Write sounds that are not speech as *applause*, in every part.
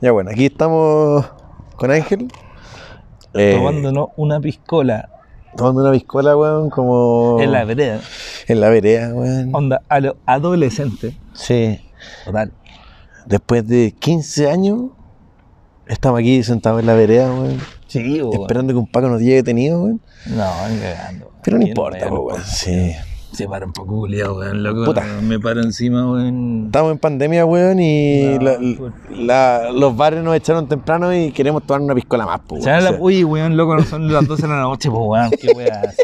Ya bueno, aquí estamos con Ángel. eh, Tomándonos una piscola tomando una piscola, weón, como. en la vereda. en la vereda, weón. Onda, a lo adolescente. Sí. Total. Después de 15 años, estamos aquí sentados en la vereda, weón. Sí, weón. Esperando que un Paco nos llegue detenido, weón. No, ni cagando. Pero no ¿Quién importa, weón. Sí. Se para un poco culiado, weón. Loco, Puta. me paro encima, weón. Estamos en pandemia, weón, y No, la- la- los bares nos echaron temprano y queremos tomar una piscola más, pues. Se la, uy, weón, loco, no son las 12 de la noche, pues, weón. Qué weá. *laughs*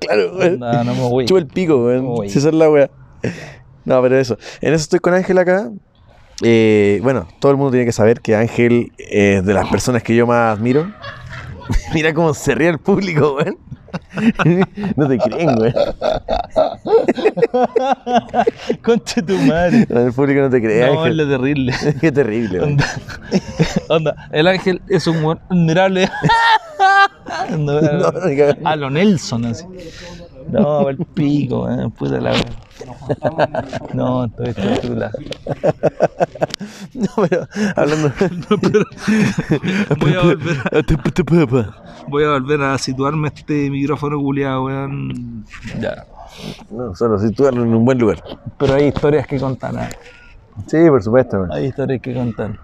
Claro, weón. No, no me voy. Chupa el pico, weón. Uy. Si esa es la weá. No, pero eso. En eso estoy con Ángel acá. Eh, bueno, todo el mundo tiene que saber que Ángel es de las personas que yo más admiro. *laughs* Mira cómo se ríe el público, weón. *laughs* No te creen, weón. *laughs* Conche tu madre. El público no te cree, No, es lo terrible. *laughs* Qué terrible, weón. Onda, onda, el ángel es un weón admirable. No, No, a lo Nelson, así. No, el pico, weón, puta la. *laughs* No, estoy espectacular. *laughs* No, pero hablando. *laughs* Voy a volver a, voy a, volver a situarme este micrófono culiado, weón. Ya. No, solo situarlo en un buen lugar. Pero hay historias que contar, ¿ah? Sí, por supuesto, weón. Hay historias que contar.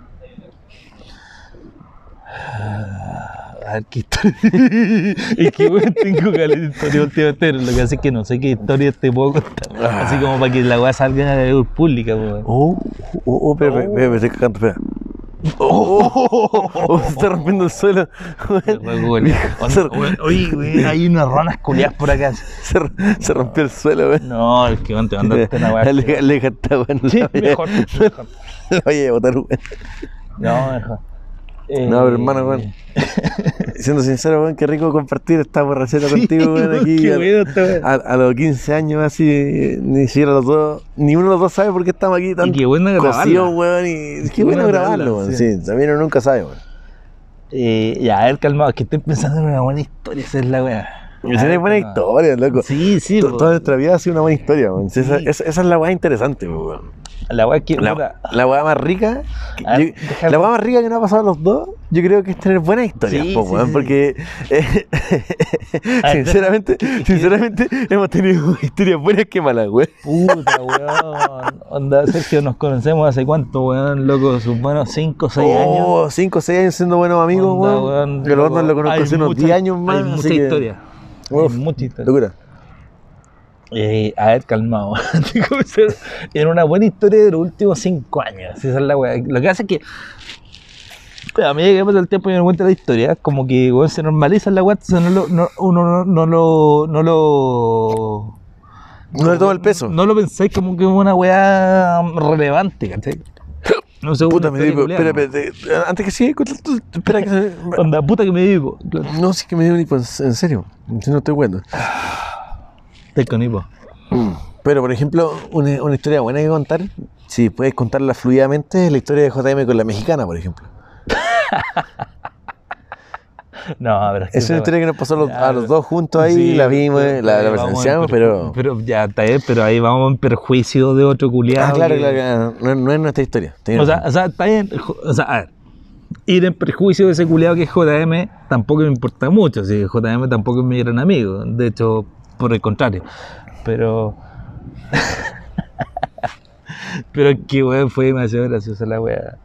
A ver qué historia. *laughs* es que weón, tengo caleta de historia últimamente, pero lo que hace es que no sé qué historias te puedo contar. Así como para que la weá salga a la luz pública, weón. Oh, oh, oh, espera, espera, espera, me estoy cagando, espera. Oh, oh, oh, oh, se está rompiendo el suelo. *laughs* Se, Oye, hay unas ranas culiadas por acá. se, se rompió el suelo, weón. No, es que van te mandaste una weá. Le, le canta, weón. Sí, mejor, *laughs* a botar, weón. No, mejor. Eh, No, pero hermano, weón. *laughs* Siendo sincero, weón, qué rico compartir esta borrachera Sí, contigo, weón, aquí. qué a- bueno esta weá. a, a los 15 años, así, ni siquiera los dos, ni uno de los dos sabe por qué estamos aquí tan Y qué bueno grabarla. cosidos, weón, y qué bueno grabarlo, weón. Sí, también uno nunca sabe, weón. Eh, ya, a ver, calmado, que estoy pensando en una buena historia, esa es la weá. Y tiene buena historia, loco. Sí, sí. Toda nuestra vida ha sido una buena historia. Sí, Esa, esa- esa es la weá interesante, weón. La weá que. La, weá más rica, que- A ver, yo- déjame- la weá más rica que nos ha pasado a los dos, yo creo que es tener buenas historias, Sí, po, sí, weón, sí. porque eh, Ah, *laughs* sinceramente, *laughs* sinceramente hemos tenido *laughs* historias buenas que malas, weón. Puta, weón. Onda, Sergio, nos conocemos hace cuánto, weón, loco, sus buenos 5 o 6 años. Oh, 5 o 6 años siendo buenos amigos, Onda, weón. weón, Que los otros loco, lo conozco hace unos mucha- 10 años más. Hay mucha que- historia. Uf, historia. Locura. Eh, a ver, calmado. *laughs* En una buena historia de los últimos 5 años. Esa es la weá. Lo que hace es que. A medida que pasa el tiempo y me cuenta la historia, como que weón, se normaliza la weá, no lo, no, uno no, no lo. No lo No le toma el peso. No lo pensáis como que es una weá relevante, ¿cachai? No sé, Puta, me dio. Espera, espera, antes que siga, espera que. Onda, puta que me. Claro. No, sí que me dio un hipo, en en serio. Si no estoy bueno. Estoy con hipo. Pero, por ejemplo, una, una historia buena que contar, si puedes contarla fluidamente, es la historia de JM con la mexicana, por ejemplo. *laughs* *laughs* No, pero es que Es una esa historia que nos pasó a los, a dos juntos ahí, Sí, la vimos, pero- la, la presenciamos, pero... Pero ya está bien, pero ahí vamos en perjuicio de otro culiado. Ah, claro, que- claro, claro, no, no es nuestra historia. O sea, o sea, está bien. O sea, a ver. Ir en perjuicio de ese culiado que es JM tampoco me importa mucho. Si JM tampoco es mi gran amigo. De hecho, por el contrario. Pero. *laughs* pero que weón fue demasiado graciosa la weá.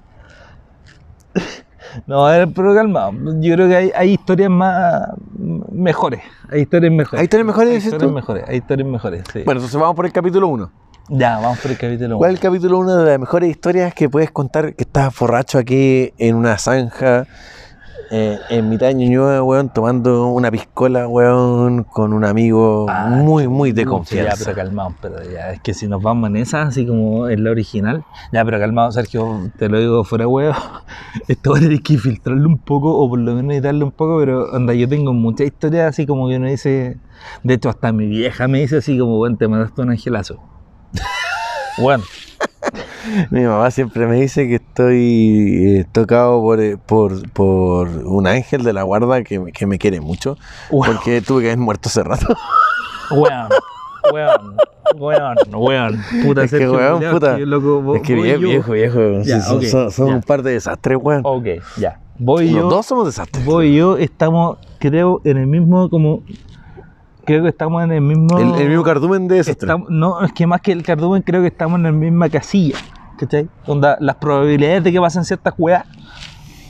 No, a ver, pero calmado. Yo creo que hay, hay historias más mejores. Hay historias mejores. ¿Hay historias mejores, Hay historias tú? mejores. Hay historias mejores, sí. Bueno, entonces vamos por el capítulo 1. ya, vamos por el capítulo ¿Cuál uno. es el capítulo 1 de las mejores historias que puedes contar que estás borracho aquí en una zanja, eh, en mitad de Ñuñoa, weón, tomando una piscola, weón, con un amigo Ah, muy, muy de Ya, confianza? pero calmado, pero ya, es que si nos vamos en esa, así como en la original, ya, pero calmado, Sergio, te lo digo fuera huevo, *laughs* esto va a tener que filtrarlo un poco, o por lo menos editarlo un poco, pero onda, yo tengo muchas historias así como que uno dice, de hecho, hasta mi vieja me dice así como, bueno, te mandaste un angelazo. *laughs* bueno, *laughs* Mi mamá siempre me dice que estoy eh, tocado por, eh, por, por un ángel de la guarda que, me- que me quiere mucho, Wow. porque tuve que haber muerto hace rato. *laughs* bueno, weón, weón, weón. Puta, Es que, weón, puta. que, loco, Es que voy viejo, viejo, viejo. Sí, son- son un par de desastres, weón. Ok, ya. Voy Los yo. dos somos desastres. Vos y yo estamos, creo, en el mismo, como. Creo que estamos en el mismo. El, el mismo cardumen de desastres. estamos- No, es que más que el cardumen, creo que estamos en la misma casilla. ¿Cachai? Donde las probabilidades de que pasen ciertas weas,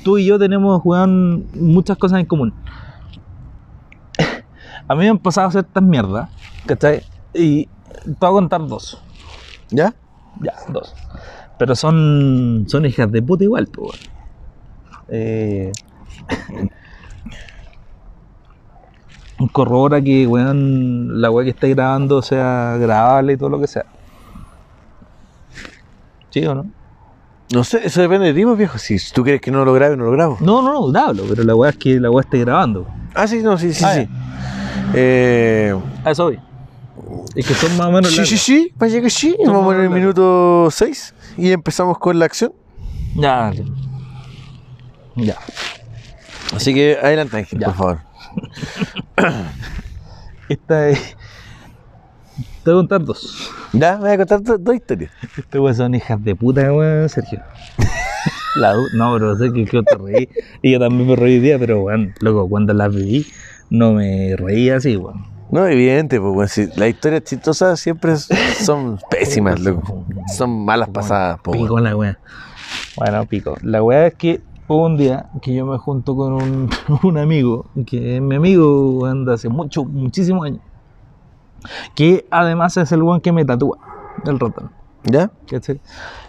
tú y yo tenemos, weón, muchas cosas en común. *laughs* A mí me han pasado ciertas mierdas, ¿cachai? Y te voy a contar dos. ¿Ya? Ya, dos. Pero son, son hijas de puta igual, pues. Eh, *laughs* corrobora que, weón, la weá que está grabando sea grabable y todo lo que sea. ¿Sí o no? No sé, eso depende de ti, pues, viejo. Si tú quieres que no lo grabe, no lo grabo. No, no, no, grabalo, pero la weá es que la weá esté grabando. Ah, sí, no, sí, sí, Ah, sí. Eh, A eso voy. Es que son más o menos sí, largas. sí, sí, vaya que sí. Son Vamos en el minuto 6 y empezamos con la acción. Ya. Ya. Así que adelante, Ángel, por favor. *laughs* Esta es... Te voy a contar dos. Ya, me voy a contar do- dos historias. Este weón son hijas de puta, weón, Sergio. *laughs* La du- no, pero sé que, que te reí. Y yo también me reí hoy día, pero weón, loco, cuando las viví, no me reí así, weón. No, evidente, pues, bueno, si las historias chistosas siempre s- son *laughs* pésimas, loco. Son malas pasadas, pues. Pico la weá. Bueno, pico. La weá es que hubo un día que yo me junto con un, *laughs* un amigo, que es mi amigo de hace mucho, muchísimos años. Que además es el weón que me tatúa, el ratón. ¿Ya? ¿cachai?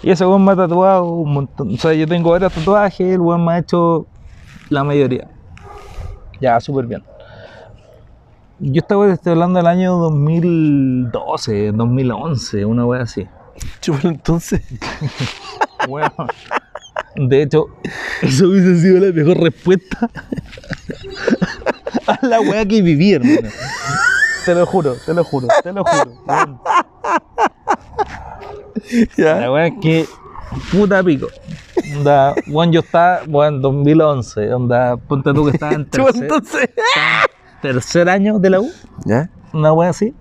Y ese weón me ha tatuado un montón. O sea, yo tengo varios tatuajes, el weón me ha hecho la mayoría. Ya, súper bien. Yo estaba estoy hablando del año 2012, 2011, una wea así. Chúpalo entonces. *laughs* Bueno, de hecho, eso hubiese sido la mejor respuesta a la wea que viví, hermano. Te lo juro, te lo juro, te lo juro. La weá es que, puta pico. Onda, weón, yo estaba, weón, 2011. Onda, ponte tú que estaba en *laughs* tercer, entonces. tercer año de la U, ¿Ya? una weá así.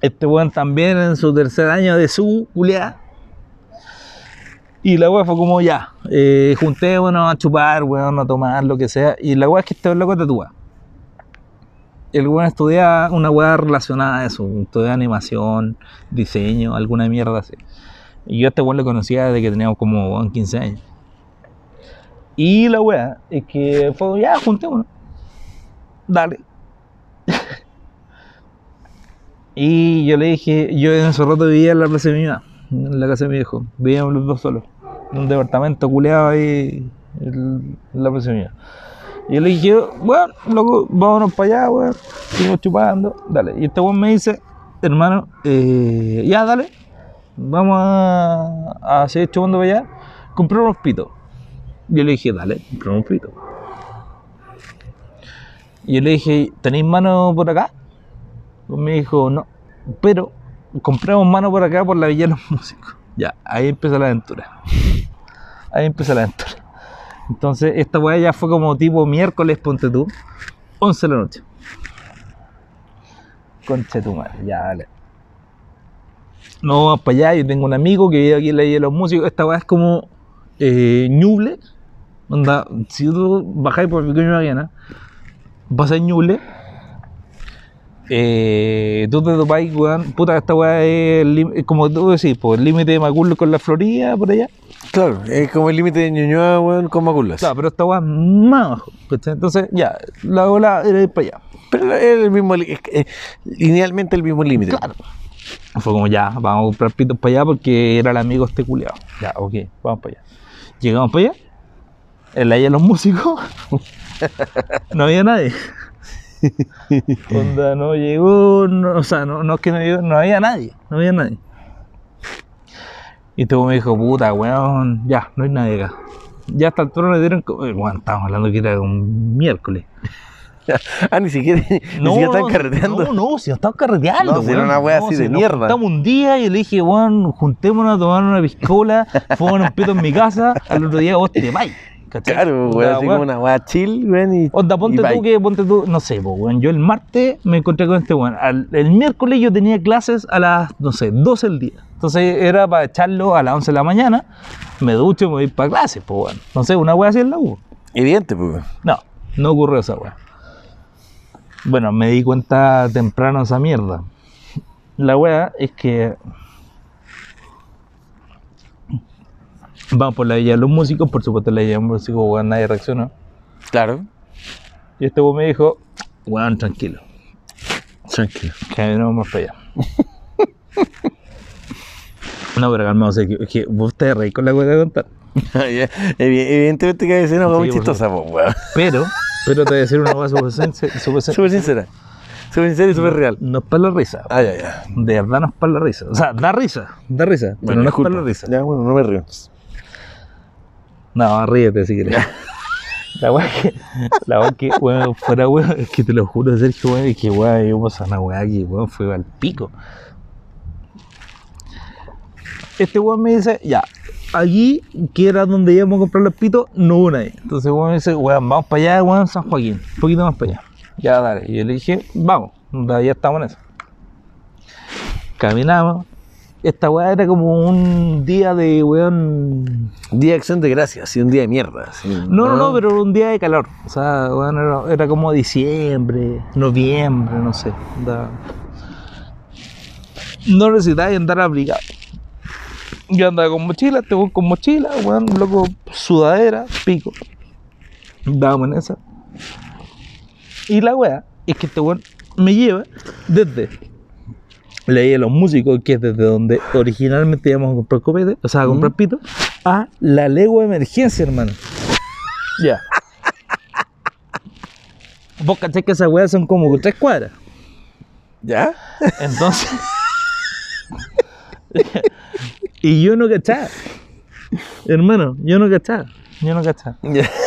Este weón también en su tercer año de su culiada. Y la weá fue como ya, eh, juntémonos a chupar, weón, a tomar, lo que sea. Y la weá es que este loco tatúa. El weón estudia una weá relacionada a eso, estudia animación, diseño, alguna mierda así. Y yo a este weón lo conocía desde que teníamos como weón, 15 años. Y la weá es que fue, ya, juntémonos. Dale. *laughs* y yo le dije, yo en ese rato vivía en la plaza de mi mamá, en la casa de mi viejo. Vivíamos los dos solos. Un departamento culeado ahí en la mamá. Y yo le dije, bueno, loco, vámonos para allá, weón. Seguimos chupando, dale. Y este weón me dice, hermano, eh, ya, dale. Vamos a, a seguir chupando para allá. Compré unos pitos. Yo le dije, dale, compré unos pitos. Y yo le dije, ¿tenéis mano por acá? Pues me dijo, no. Pero compramos mano por acá por la Villa de los Músicos. Ya, ahí empieza la aventura. Ahí empieza la aventura. Entonces, esta weá ya fue como tipo miércoles, ponte tú, 11 de la noche. Conche tu madre, ya, dale. No, vamos para allá. Yo tengo un amigo que vive aquí en la Villa de los Músicos. Esta weá es como eh, Ñuble. Si tú bajáis por pequeño Maguana, vas a Ñuble. Eh, tú te topáis, weón. Puta, esta weá es, el como tú decís, por el límite de Macul con la Florida, por allá. Claro, es como el límite de Ñuñoa, weón, con Maculas. Claro, pero esta weá es más abajo. Entonces, ya, la ola era ir para allá. Pero es el mismo, eh, linealmente el mismo límite. Claro. Fue como ya, vamos a comprar pitos para allá porque era el amigo este culiado. Ya, ok, vamos para allá. Llegamos para allá. En la de los músicos. *laughs* no había nadie. Onda, no llegó, no, o sea, no, no es que no llegó, no había nadie, no había nadie. Y todo me dijo, puta, weón, ya, no hay nadie acá. Ya hasta el trono le dieron, co- eh, weón, estábamos hablando que era un miércoles. *laughs* ah, ni siquiera, ni siquiera están carreteando. No, no, si no estamos carreteando. No, si era una wea así de mierda. juntamos un día y le dije, weón, juntémonos a tomar una piscola, *laughs* fuimos un pito en mi casa, al otro día vos te vais. ¿Cachai? Claro, weón, así como una weá chill, weón. Y, Onda, ponte y tú bye. que, ponte tú, no sé, pues, weón. Yo el martes me encontré con este weón. Al- El miércoles yo tenía clases a las, no sé, 12 del día. Entonces era para echarlo a las 11 de la mañana. Me ducho y me voy para clases, pues, weón. No sé, una weá así en la U. Evidente, pues. No, no ocurrió esa weá. Bueno, me di cuenta temprano de esa mierda. La weá es que. Vamos por la Villa de los Músicos, por supuesto, la Villa de los Músicos, weón, nadie reaccionó. Claro. Y este weón me dijo, weón, tranquilo, Tranquilo. que no vamos para allá. no, pero calmado, o sea, que, que vos te reís con la weá de contar. *laughs* Evidentemente que hay una Sí, muy chistosa, pues, weón. Pero, pero te voy a decir una weá súper sen- súper *laughs* sincera. Súper sincera y súper real. No es para la risa. Ah, ya, ya. De verdad no es para la risa. O sea, da risa, da risa, pero no es disculpa. para la risa. Ya, bueno, no me río. No, ríete si quieres. La weá que, la weá que, weón, fuera weón, es que te lo juro, Sergio, weón, es que weón, yo pasé una weá que, weón, fue al pico. Este weón me dice, ya, allí, que era donde íbamos a comprar los pitos, no hubo nadie. Entonces weón me dice, weón, vamos para allá, weón, San Joaquín, un poquito más para allá. Ya, dale. Y yo le dije, vamos, ya estamos en eso. Caminamos. Esta weá era como un día de, weón, Día de acción de gracias, y un día de mierda. sí. no, no, no, pero un día de calor. O sea, bueno, era, era como diciembre, noviembre, no sé. onda. No necesitaba andar abrigado. Yo andaba con mochila, te voy con mochila, weón, loco, sudadera, pico. Dábamos en esa. Y la weá es que este weón me lleva desde leí a los músicos, que es desde donde originalmente íbamos a comprar copete, o sea, a comprar pito, a la legua de emergencia, hermano. Ya. Vos cachés que esas weas son como tres cuadras. ¿Ya? Entonces. *laughs* y yo no cachaba. Hermano, yo no cachaba. Yo no cachaba. Ya. *laughs*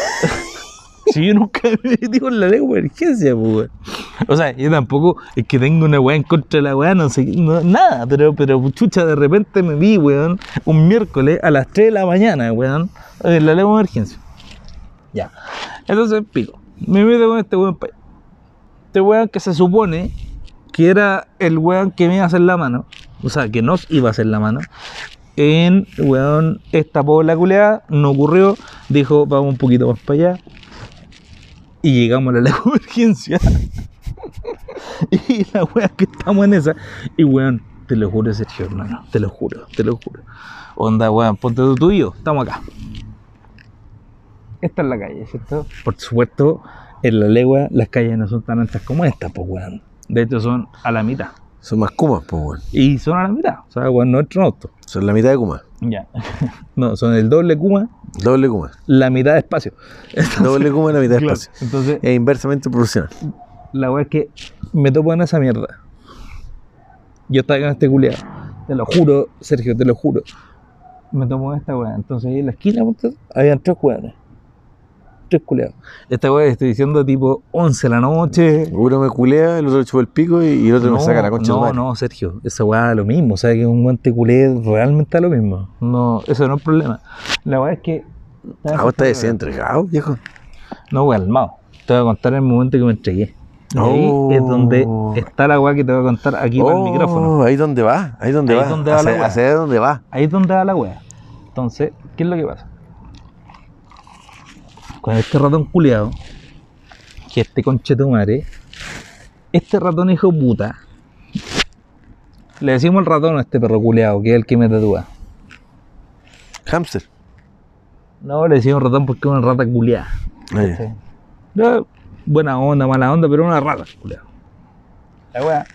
Si yo nunca me metí con la legua de emergencia, pues. *laughs* O sea, yo tampoco es que tengo una weá contra la weá, no sé, nada, pero, pero chucha, de repente me vi, weón, un miércoles a las 3 de la mañana, weón, en la de emergencia. Ya. Entonces, pico, me meto con este weón. Este weón que se supone que era el weón que me iba a hacer la mano, o sea, que nos iba a hacer la mano. En, weón, esta la culeada, no ocurrió, dijo, vamos un poquito más para allá, y llegamos a la emergencia. *laughs* *laughs* y la wea que estamos en esa. Y weón, te lo juro, Sergio, hermano. Te lo juro, te lo juro. Onda, weón, ponte tú, tú y yo. Estamos acá. Esta es la calle, ¿cierto? Por supuesto, en la legua las calles no son tan anchas como esta, pues weón. De hecho, son a la mitad. Son más kumas, pues, weón. Y son a la mitad. O sea, weón, nuestro auto. Son la mitad de kuma. Ya. *laughs* no, son el doble Kuma, Doble kuma. la mitad de espacio. Doble kuma la mitad de Claro, espacio. Entonces, Es inversamente proporcional. La weá es que me topo en esa mierda. Yo estaba con este culiado. Te lo juro, Sergio, te lo juro. Me topo en esta weá. Entonces ahí en la esquina, habían tres weones. Tres culiados. Esta weá estoy diciendo tipo 11 de la noche. Uno me culea, el otro le chupa el pico y, y el otro me saca la concha de no, no, Sergio, esa weá es lo mismo. O sea, que un guante culé realmente es lo mismo. No, eso no es problema. La weá es que. Ah, vos estás desentregado, viejo. No, weá, calmado. Te voy a contar el momento que me entregué. Ahí Oh. es donde está la weá que te voy a contar aquí para el Oh, micrófono. Ahí donde va, ahí donde Ahí va. es donde va la hacia, va. Ahí es donde va la wea. Entonces, ¿qué es lo que pasa? Con este ratón culiado, que este conche tu madre, este ratón hijo puta, le decimos el ratón a este perro culiado, que es el que me tatúa. Hamster. No, le decimos ratón porque es una rata culiada. Buena onda, mala onda, pero una rata culiada. La wea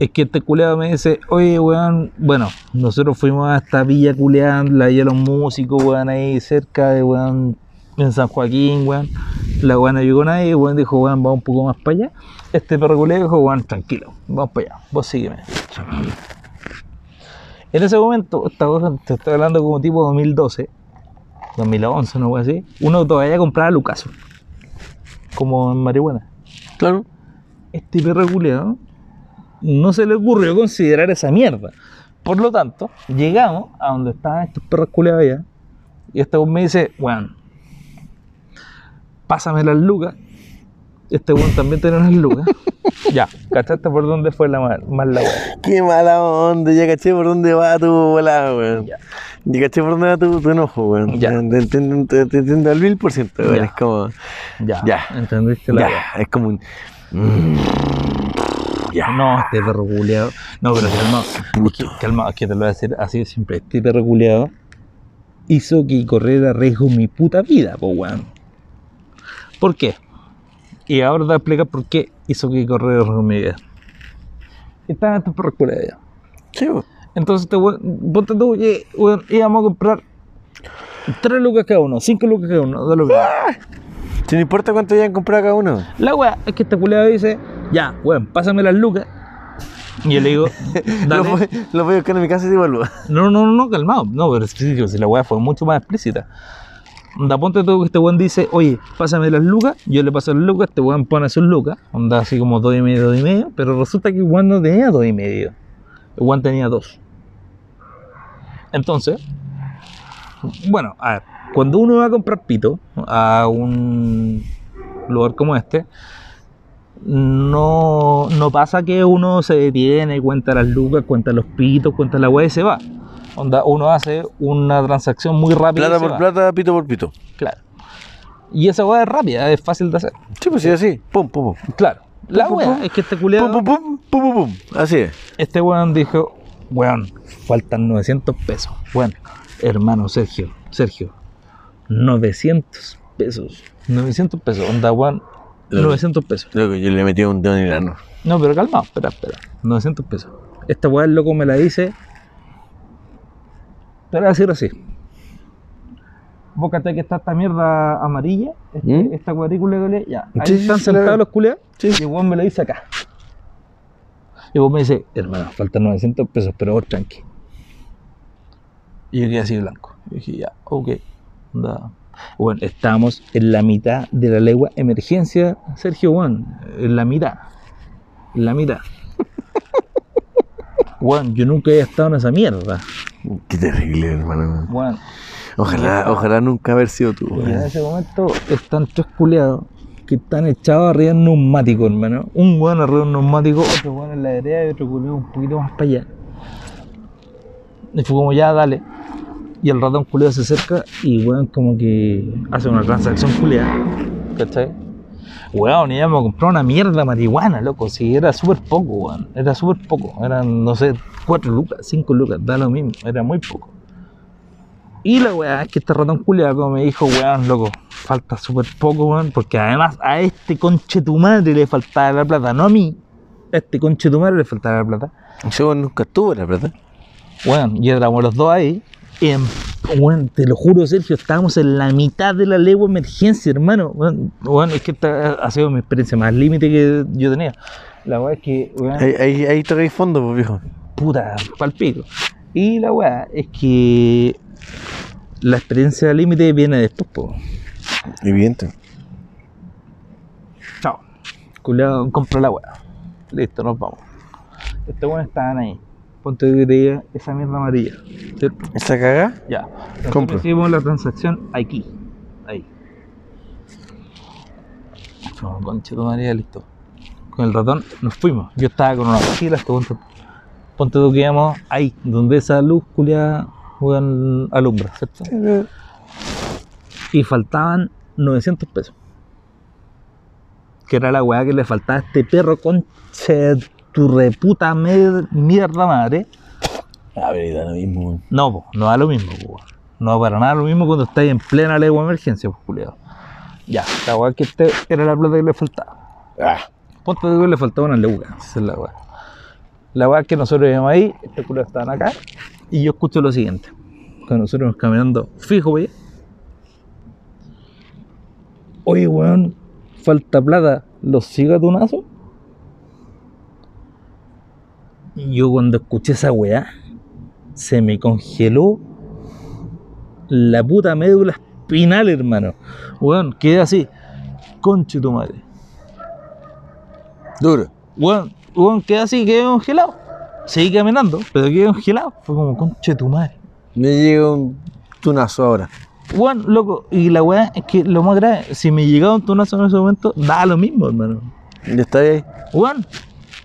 es que este culeado me dice, oye, weón, bueno, nosotros fuimos a esta villa culeada, la villa de los músicos, weón, ahí cerca de, weón, en San Joaquín, weón. La weón no llegó nadie, weón dijo, weón, vamos un poco más para allá. Este perro culeado dijo, weón, tranquilo, vamos para allá, vos sígueme. En ese momento, esta cosa, te estoy hablando como tipo 2012, 2011, no weón así, uno todavía compraba Lucas, como en marihuana Claro. este perro culeado no se le ocurrió considerar esa mierda. Por lo tanto, llegamos a donde estaban estos perros culeados allá. Y este me dice, weón, pásame las lucas. Este weón también tiene unas lucas. *laughs* ya, ¿cachaste por dónde fue la mal, mal la weá? Qué mala onda, ya caché por dónde va tu volada, weón. Ya. Ya caché por dónde va tu, tu enojo, weón. Ya. Te entiendo, te, te entiendo al mil por ciento, weón. Ya. Es como. Ya, Ya. ¿entendiste la Ya, es como un. mm, ya. No, este perro culiado. No, pero calmado. Puto. calmado, es que te lo voy a decir así de siempre. Este perro culiado hizo que corriera riesgo mi puta vida, po weón. ¿Por qué? Y ahora te voy a explicar por qué hizo que corriera riesgo mi vida. Estaban estos perros culiados ya. Sí, weón. Entonces, este weón, ponte tú, que, íbamos a comprar 3 lucas cada uno, 5 lucas cada uno, da lo mismo. Si no importa cuánto hayan comprado cada uno. La weá es que este culiado dice, ya, weón, pásame las lucas. Y yo le digo, *laughs* Lo dale. voy, lo voy a buscar en mi casa y te vuelvo. No, no, no, no, calmado. No, pero es que si la weá fue mucho más explícita. Onda, ponte tú que este weón dice, oye, pásame las lucas, yo le paso las lucas, este weón pone sus lucas, onda así como dos y medio, dos y medio, pero resulta que el weón no tenía dos y medio. Weón tenía dos. Entonces, bueno, a ver, cuando uno va a comprar pito a un lugar como este, no, no pasa que uno se detiene, cuenta las lucas, cuenta los pitos, cuenta la weá y se va. Onda, uno hace una transacción muy rápida. Plata por va. plata, pito por pito. Claro. Y esa weá es rápida, es fácil de hacer. Sí, pues sí, así. Pum, pum, pum. Claro. La Pum, weá es que este culiado, pum, pum, pum, pum, pum. Así es. este weón dijo, weón, faltan 900 pesos. Bueno, hermano Sergio, Sergio, 900 pesos. 900 pesos, onda weón, Lo- 900 pesos. Loco, yo le metí un dedo en el ano. No, pero calmado, espera, espera. 900 pesos. Esta weá el loco me la dice. Te voy a decir así. Vos que está esta mierda amarilla, este- ¿Mm? esta cuadrícula que ya. Ahí Sí, sí, están sí, sentados los culeados. Sí. Y vos me lo dice acá. Y vos me dice, hermano, faltan 900 pesos, pero vos tranqui. Y yo quedé así blanco. Y dije, ya, ok. anda. Bueno, estábamos en la mitad de la legua emergencia, Sergio Juan. En la mitad. En la mitad. *laughs* Juan, yo nunca había estado en esa mierda. Qué terrible, hermano. Juan, Ojalá, ojalá nunca haber sido tú. y en ese momento están tres culeados que están echados arriba de un neumático, hermano. Un weón arriba de un neumático, otro weón en la derecha y otro culeado un poquito más para allá. Y fue como, ya, dale. Y el ratón culeado se acerca y weón como que hace una transacción culeada. ¿Cachai? Weón, íbamos a comprar una mierda de marihuana, loco. Si era súper poco, weón. Era súper poco. Eran, no sé, cuatro lucas, cinco lucas, da lo mismo. Era muy poco. Y la weá es que este ratón culiado me dijo, weón, loco, falta súper poco, weón, porque además a este conche tu madre le faltaba la plata, no a mí. A este conche tu madre le faltaba la plata. Weón nunca estuvo, la verdad. Weón, y éramos los dos ahí. En- weón, te lo juro, Sergio, estábamos en la mitad de la legua emergencia, hermano. Weón, es que esta ha sido mi experiencia más límite que yo tenía. La weá es que, Ahí, ahí, ahí fondo, pues, viejo. puta, palpico. Y la weá es que la experiencia límite viene después, po. Evidente. Chao. Culeado, compra la weá. Listo, nos vamos. Estos weones estaban ahí. Ponte que te diga esa mierda amarilla. ¿Cierto? ¿Esa caga? Ya. Nosotros Compra. Hicimos la transacción aquí. Ahí. No, concha tu madre, listo. Con el ratón nos fuimos. Yo estaba con una mochila, este ponte, ponte tú que íbamos ahí, donde esa luz culiada weón, alumbra, ¿cierto? Y faltaban 900 pesos. Que era la weá que le faltaba a este perro de tu reputa mierda madre. A ver, da lo mismo. No, po, no da lo mismo, po. No para nada lo mismo cuando estáis en plena legua de emergencia, pues, culiado. Ya, la weá que este era la plata que le faltaba. Ah, Ponte de que le faltaba una esa es la weá. La weá que nosotros íbamos ahí, este culiado estaban acá, y yo escucho lo siguiente. Cuando nosotros nos caminando fijo, wey. Oye, weón, falta plata, ¿los siga tunazo? Y yo cuando escuché esa weá, se me congeló la puta médula espinal, hermano. Weón, quedé así, conche tu madre. duro. Weón, weón, quedé así, quedé congelado. Seguí caminando, pero quedé congelado. Fue como, conche tu madre. Me llega un tunazo ahora. Weón, loco, y la weá es que lo más grave, si me llegaba un tunazo en ese momento, da lo mismo, hermano. Ya está ahí. Weón,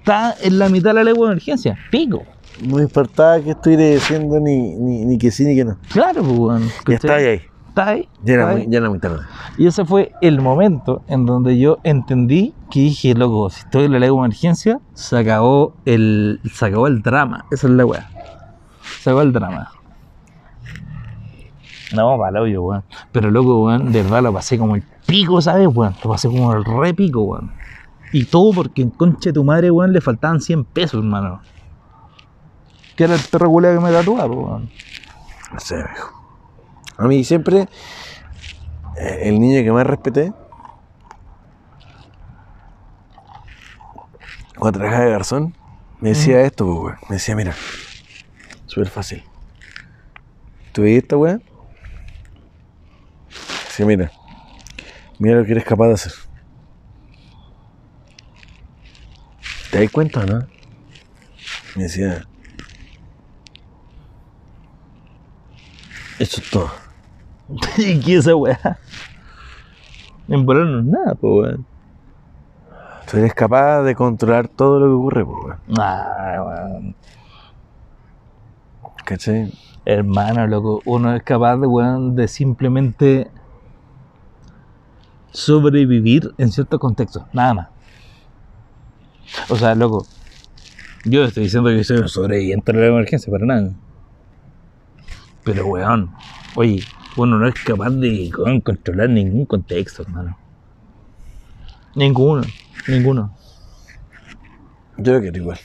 está en la mitad de la legua de emergencia, pico. No me importaba que estuviera diciendo ni, ni, ni que sí ni que no. Claro, pues, weón. Ya está ahí. Está ahí. Ya era, está muy, ahí. ya era muy tarde. Y ese fue el momento en donde yo entendí que dije, loco, si estoy en la legua de emergencia, se acabó el, se acabó el drama. Esa es la weá. Se acabó el drama. No, para hoyo, weón. Pero loco, weón, de verdad lo pasé como el pico, ¿sabes, weón? Lo pasé como el re pico, weón. Y todo porque en concha de tu madre, weón, le faltaban 100 pesos, hermano. Que era el perro culiao que me tatuaba, weón. No sé, viejo. A mí siempre, eh, el niño que más respeté, cuando trabajaba de garzón, me decía esto, pues, weón. Me decía, mira, súper fácil. ¿Tú veis esta weá? Decía, mira, mira lo que eres capaz de hacer. ¿Te das cuenta o no? Me decía, eso es todo. *laughs* ¿Y qué es esa weá? En volar no es nada, pues, weón. Tú eres capaz de controlar todo lo que ocurre, pues, weón. Ah, weón. ¿Cachai? Hermano, loco, uno es capaz de, weón, de simplemente sobrevivir en ciertos contextos, nada más. O sea, loco, yo estoy diciendo que soy un sobreviviente de la emergencia, para nada. Pero, weón, oye, uno no es capaz de weón, controlar ningún contexto, hermano. Ninguno, ninguno. Yo lo quiero igual.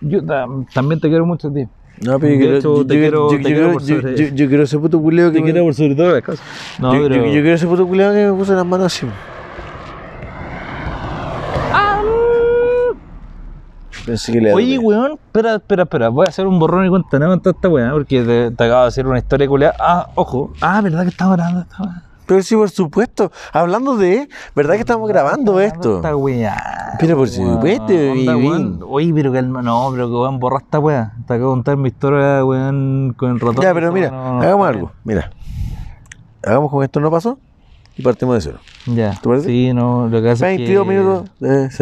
Yo ta- también te quiero mucho a ti. No, pero yo De quiero, hecho, yo, te yo- quiero- yo- te yo quiero quiero- por yo- sobre- yo- yo quiero ese puto culeo que Te me- quiero por sobre todas las cosas. No, yo, pero... yo- yo quiero ese puto culeo que me puso las manos así. Pensé que le Oye, weón, espera, espera, espera. Voy a hacer un borrón y cuenta nueva en toda esta weá, porque te, te acabo de hacer una historia culiada. Ah, ojo. Ah, ¿verdad que estamos grabando esta weá? Pero sí, por supuesto. Hablando de, ¿verdad que estamos grabando esto? Esta weá. Pero por supuesto, weón. Oye, pero calma, no, pero que weón, borra esta weá. Te acabo de contar mi historia, weón, con el ratón. Ya, pero mira, no, no, hagamos algo. Mira. Hagamos con esto no pasó y partimos de cero. Ya. ¿Te parece? Sí, no, lo que hace es que... 22 minutos de